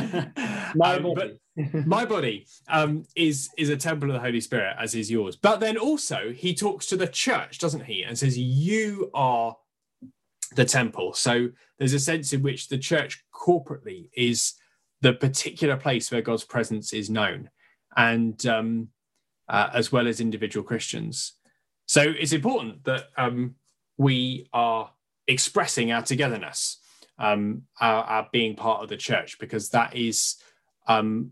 my um, body, my body um, is is a temple of the Holy Spirit, as is yours. But then also he talks to the church, doesn't he, and says, "You are the temple." So there's a sense in which the church corporately is the particular place where God's presence is known, and um, uh, as well as individual Christians. So it's important that um, we are expressing our togetherness, um, our, our, being part of the church, because that is um,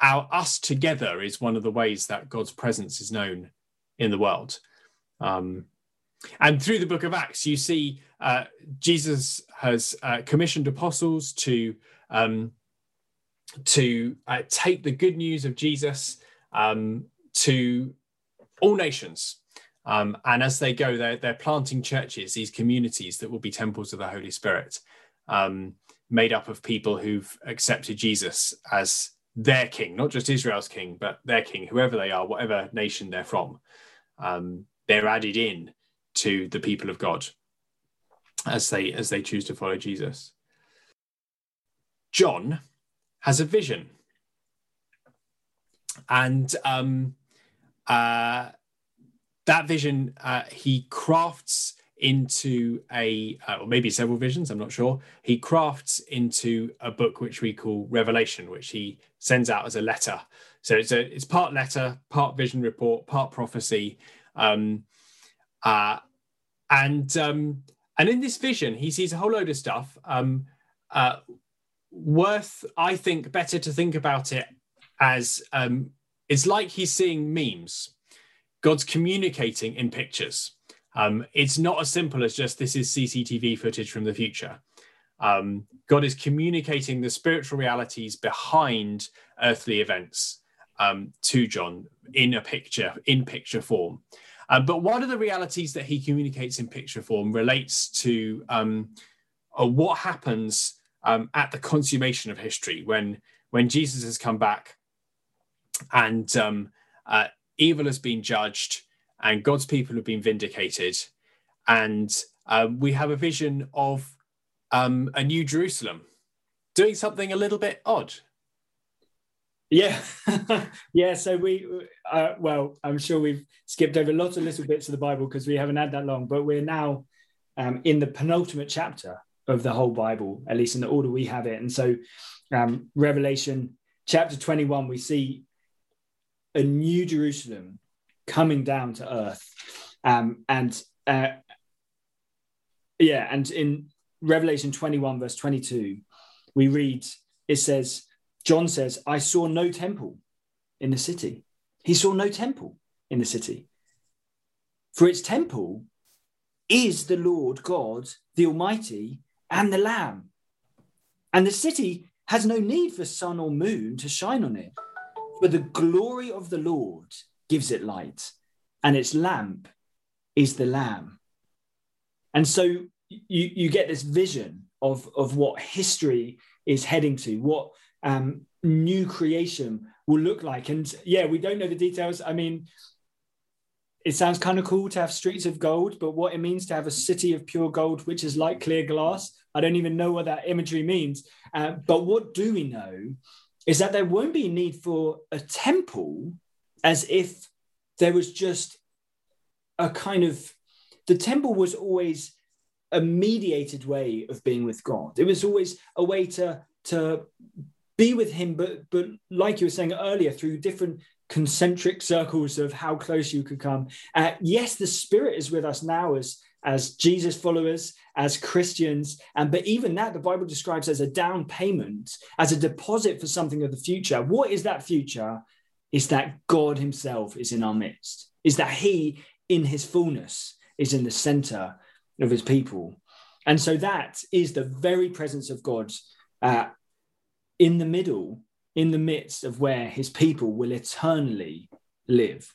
our us together is one of the ways that God's presence is known in the world. Um, and through the book of Acts, you see uh, Jesus has uh, commissioned apostles to um, to uh, take the good news of Jesus um, to all nations. Um, and as they go, they're, they're planting churches, these communities that will be temples of the Holy Spirit, um, made up of people who've accepted Jesus as their king, not just Israel's king, but their king, whoever they are, whatever nation they're from. Um, they're added in to the people of God as they as they choose to follow Jesus. John has a vision, and um, uh, that vision uh, he crafts into a uh, or maybe several visions i'm not sure. He crafts into a book which we call revelation which he sends out as a letter. So it's a it's part letter part vision report part prophecy. Um uh and um and in this vision he sees a whole load of stuff um uh worth i think better to think about it as um it's like he's seeing memes God's communicating in pictures. Um, it's not as simple as just this is CCTV footage from the future. Um, God is communicating the spiritual realities behind earthly events um, to John in a picture, in picture form. Uh, but one of the realities that he communicates in picture form relates to um, uh, what happens um, at the consummation of history when when Jesus has come back and um, uh, evil has been judged and God's people have been vindicated. And um, we have a vision of um, a new Jerusalem doing something a little bit odd. Yeah, yeah. So we, uh, well, I'm sure we've skipped over lots of little bits of the Bible because we haven't had that long, but we're now um, in the penultimate chapter of the whole Bible, at least in the order we have it. And so, um, Revelation chapter 21, we see a new Jerusalem coming down to earth. Um, and uh, yeah, and in Revelation 21, verse 22, we read, it says, John says, I saw no temple in the city. He saw no temple in the city. For its temple is the Lord God, the Almighty, and the Lamb. And the city has no need for sun or moon to shine on it but the glory of the Lord gives it light, and its lamp is the Lamb. And so you, you get this vision of, of what history is heading to, what um, new creation will look like. And yeah, we don't know the details. I mean, it sounds kind of cool to have streets of gold, but what it means to have a city of pure gold, which is like clear glass, I don't even know what that imagery means. Uh, but what do we know is that there won't be a need for a temple as if there was just a kind of the temple was always a mediated way of being with God. It was always a way to to be with him, but but like you were saying earlier, through different concentric circles of how close you could come. Uh, yes, the Spirit is with us now as as Jesus followers, as Christians. And but even that, the Bible describes as a down payment, as a deposit for something of the future. What is that future? Is that God Himself is in our midst, is that He in His fullness is in the center of His people. And so that is the very presence of God uh, in the middle, in the midst of where His people will eternally live.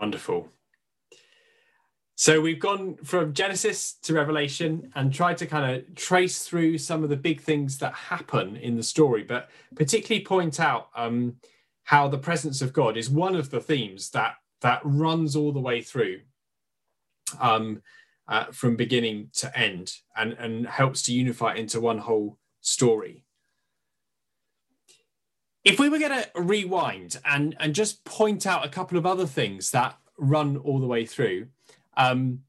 Wonderful. So we've gone from Genesis to Revelation and tried to kind of trace through some of the big things that happen in the story, but particularly point out um, how the presence of God is one of the themes that that runs all the way through. Um, uh, from beginning to end and, and helps to unify into one whole story. If we were going to rewind and, and just point out a couple of other things that run all the way through, um,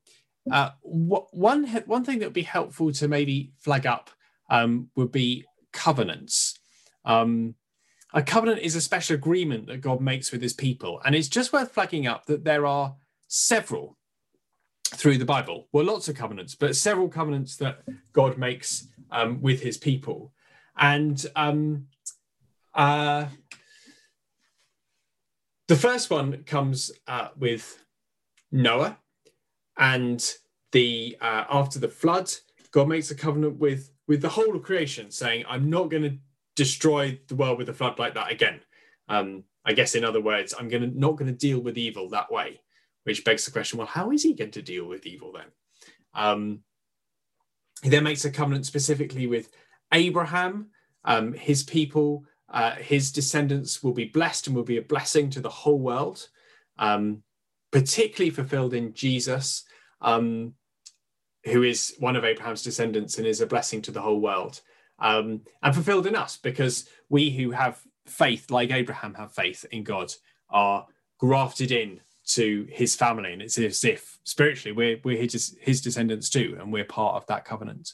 uh, one, one thing that would be helpful to maybe flag up um, would be covenants. Um, a covenant is a special agreement that God makes with his people. And it's just worth flagging up that there are several through the Bible. Well, lots of covenants, but several covenants that God makes um, with his people. And um, uh, the first one comes uh, with Noah, and the uh, after the flood, God makes a covenant with with the whole of creation, saying, "I'm not going to destroy the world with a flood like that again." Um, I guess, in other words, I'm going to not going to deal with evil that way which begs the question well, how is he going to deal with evil then? Um, he then makes a covenant specifically with Abraham, um, his people, uh, his descendants will be blessed and will be a blessing to the whole world, um, particularly fulfilled in Jesus, um, who is one of Abraham's descendants and is a blessing to the whole world, um, and fulfilled in us because we who have faith, like Abraham, have faith in God, are grafted in to his family, and it's as if spiritually we're we're his, his descendants too, and we're part of that covenant.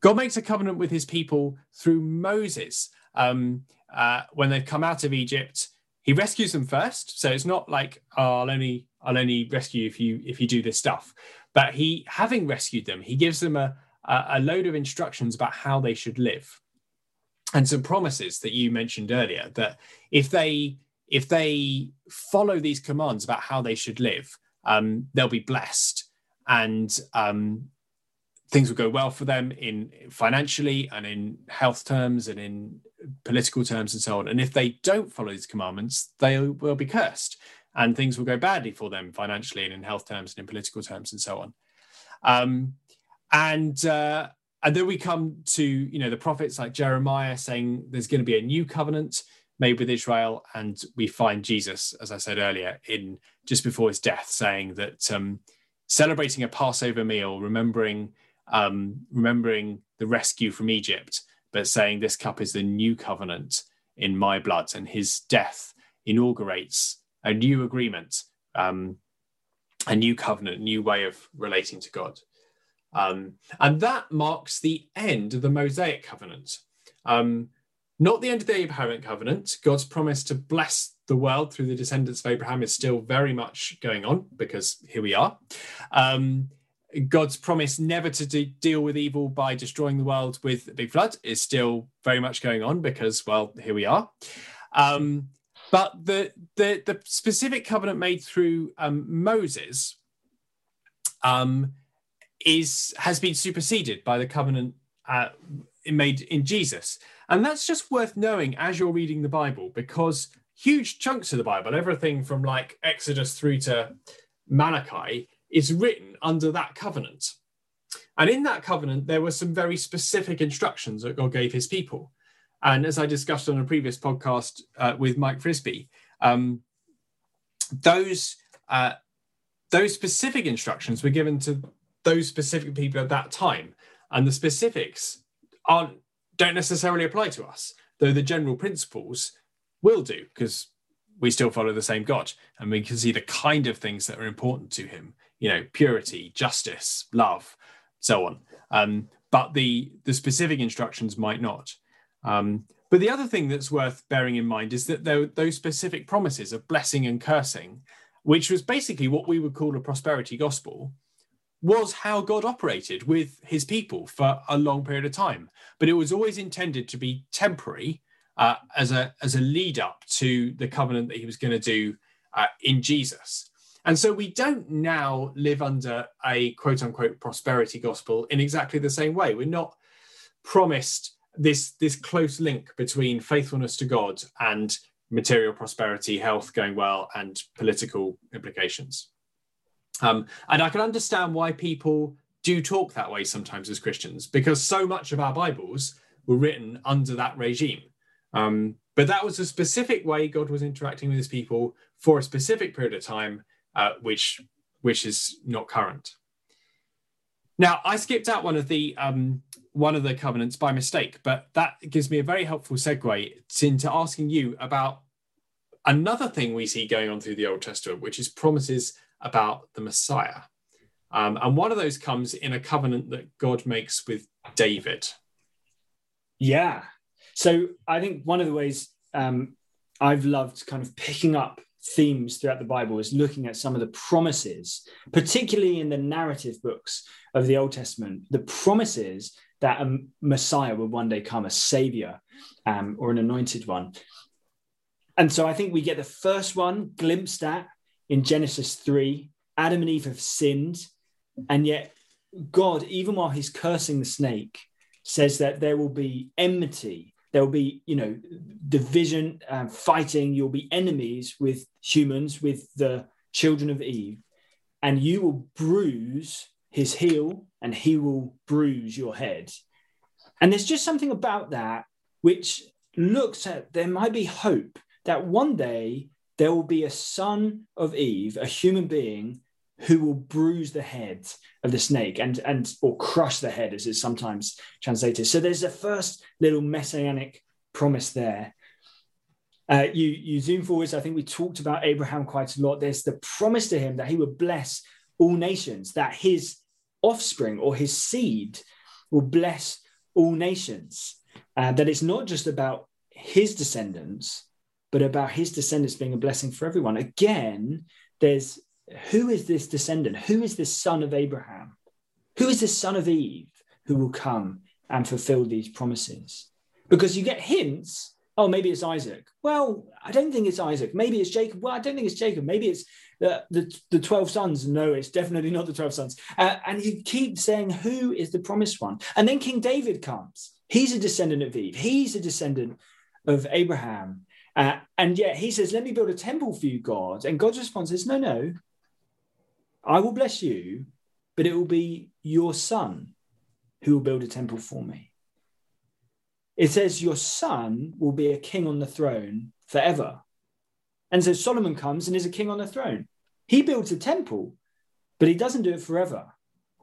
God makes a covenant with his people through Moses. Um, uh, when they've come out of Egypt, he rescues them first. So it's not like oh, I'll only I'll only rescue if you if you do this stuff. But he, having rescued them, he gives them a, a load of instructions about how they should live, and some promises that you mentioned earlier. That if they if they follow these commands about how they should live, um, they'll be blessed and um, things will go well for them in financially and in health terms and in political terms and so on. And if they don't follow these commandments, they will be cursed and things will go badly for them financially and in health terms and in political terms and so on. Um, and uh, and then we come to you know the prophets like Jeremiah saying there's going to be a new covenant made with Israel. And we find Jesus, as I said earlier, in just before his death, saying that um, celebrating a Passover meal, remembering um, remembering the rescue from Egypt, but saying this cup is the new covenant in my blood, and his death inaugurates a new agreement, um, a new covenant, a new way of relating to God. Um, and that marks the end of the Mosaic covenant. Um, not the end of the Abrahamic covenant. God's promise to bless the world through the descendants of Abraham is still very much going on because here we are. Um, God's promise never to de- deal with evil by destroying the world with a big flood is still very much going on because, well, here we are. Um, but the, the, the specific covenant made through um, Moses um, is has been superseded by the covenant uh, made in Jesus. And that's just worth knowing as you're reading the Bible because huge chunks of the Bible, everything from like Exodus through to Malachi, is written under that covenant. And in that covenant, there were some very specific instructions that God gave his people. And as I discussed on a previous podcast uh, with Mike Frisby, um, those uh, those specific instructions were given to those specific people at that time, and the specifics aren't don't necessarily apply to us, though the general principles will do because we still follow the same God and we can see the kind of things that are important to him, you know, purity, justice, love, so on. Um, but the the specific instructions might not. Um, but the other thing that's worth bearing in mind is that there, those specific promises of blessing and cursing, which was basically what we would call a prosperity gospel, was how God operated with his people for a long period of time. But it was always intended to be temporary uh, as, a, as a lead up to the covenant that he was going to do uh, in Jesus. And so we don't now live under a quote unquote prosperity gospel in exactly the same way. We're not promised this, this close link between faithfulness to God and material prosperity, health going well, and political implications. Um, and I can understand why people do talk that way sometimes as Christians, because so much of our Bibles were written under that regime. Um, but that was a specific way God was interacting with his people for a specific period of time, uh, which which is not current. Now, I skipped out one of the um, one of the covenants by mistake, but that gives me a very helpful segue into asking you about another thing we see going on through the Old Testament, which is promises about the Messiah. Um, and one of those comes in a covenant that God makes with David. Yeah. So I think one of the ways um, I've loved kind of picking up themes throughout the Bible is looking at some of the promises, particularly in the narrative books of the Old Testament, the promises that a Messiah would one day come, a savior um, or an anointed one. And so I think we get the first one glimpsed at in Genesis 3. Adam and Eve have sinned, and yet God, even while he's cursing the snake, says that there will be enmity there will be you know division and fighting. You'll be enemies with humans with the children of eve. And you will bruise his heel and he will bruise your head. And there's just something about that which looks at there might be hope that one day there will be a son of eve a human being who will bruise the head of the snake and and or crush the head as it's sometimes translated. So there's a first little messianic promise there. Uh, you you zoom forwards i think we talked about abraham quite a lot. There's the promise to him that he would bless all nations that his offspring or his seed will bless all nations. Uh, that it's not just about his descendants but about his descendants being a blessing for everyone. Again there's who is this descendant? Who is this son of Abraham? Who is this son of Eve who will come and fulfill these promises? Because you get hints. Oh, maybe it's Isaac. Well, I don't think it's Isaac. Maybe it's Jacob. Well, I don't think it's Jacob. Maybe it's the, the, the 12 sons. No, it's definitely not the 12 sons. Uh, and you keep saying, who is the promised one? And then King David comes. He's a descendant of Eve, he's a descendant of Abraham. Uh, and yet he says, Let me build a temple for you, God. And God's response is, No, no, I will bless you, but it will be your son who will build a temple for me. It says, Your son will be a king on the throne forever. And so Solomon comes and is a king on the throne. He builds a temple, but he doesn't do it forever.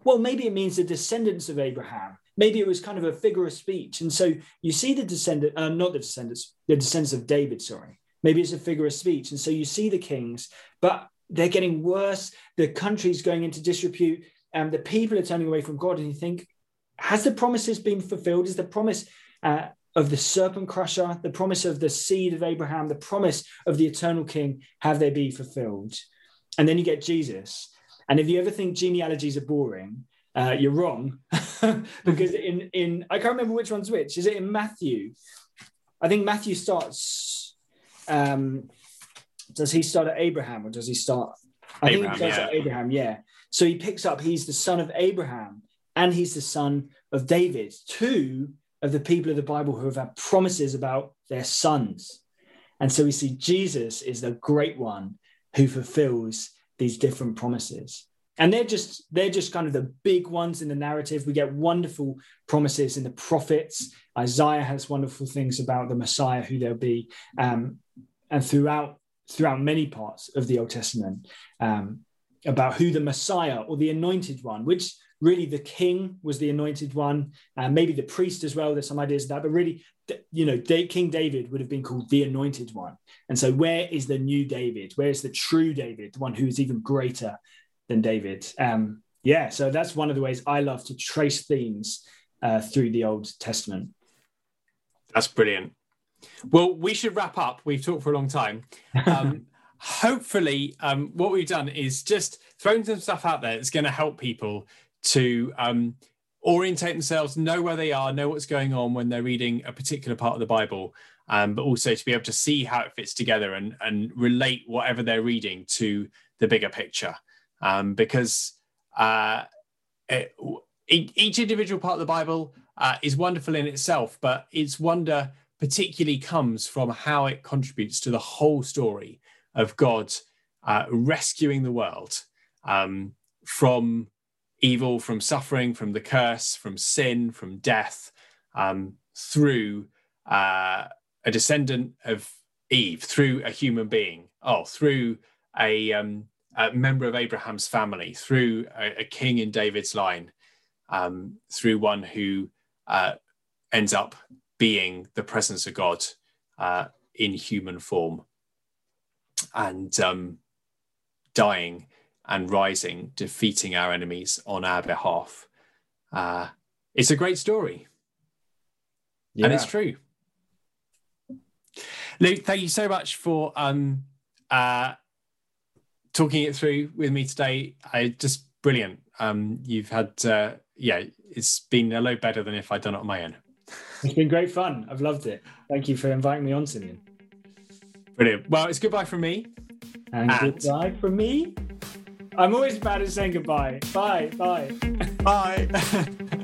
Well, maybe it means the descendants of Abraham. Maybe it was kind of a figure of speech. And so you see the descendant, uh, not the descendants, the descendants of David, sorry. Maybe it's a figure of speech. And so you see the kings, but they're getting worse. The country's going into disrepute, and the people are turning away from God. And you think, has the promises been fulfilled? Is the promise uh, of the serpent crusher, the promise of the seed of Abraham, the promise of the eternal King, have they been fulfilled? And then you get Jesus. And if you ever think genealogies are boring, uh, you're wrong, because in in I can't remember which one's which. Is it in Matthew? I think Matthew starts. Um, does he start at Abraham or does he start? I Abraham, think he starts yeah. at Abraham, yeah. So he picks up, he's the son of Abraham and he's the son of David, two of the people of the Bible who have had promises about their sons. And so we see Jesus is the great one who fulfills these different promises. And they're just they're just kind of the big ones in the narrative. We get wonderful promises in the prophets. Isaiah has wonderful things about the Messiah, who there'll be, um, and throughout throughout many parts of the Old Testament um, about who the Messiah or the anointed one, which really the king was the anointed one, and maybe the priest as well. There's some ideas of that, but really, you know, King David would have been called the anointed one. And so, where is the new David? Where is the true David, the one who is even greater than David? Um, yeah, so that's one of the ways I love to trace themes uh, through the Old Testament. That's brilliant. Well, we should wrap up. We've talked for a long time. Um, hopefully, um, what we've done is just thrown some stuff out there that's going to help people to um, orientate themselves, know where they are, know what's going on when they're reading a particular part of the Bible, um, but also to be able to see how it fits together and, and relate whatever they're reading to the bigger picture. Um, because uh, it, each individual part of the Bible uh, is wonderful in itself, but its wonder particularly comes from how it contributes to the whole story of God uh, rescuing the world um, from evil, from suffering, from the curse, from sin, from death, um, through uh, a descendant of Eve, through a human being, oh, through a, um, a member of Abraham's family, through a, a king in David's line. um, through one who uh, ends up being the presence of God uh, in human form and um, dying and rising, defeating our enemies on our behalf. Uh, it's a great story. Yeah. And it's true. Luke, thank you so much for um, uh, talking it through with me today. I just brilliant. Um, you've had, uh, yeah, it's been a lot better than if I'd done it on my own. It's been great fun. I've loved it. Thank you for inviting me on, Simeon. Brilliant. Well, it's goodbye from me. And, and... goodbye from me. I'm always bad at saying goodbye. Bye. Bye. Bye.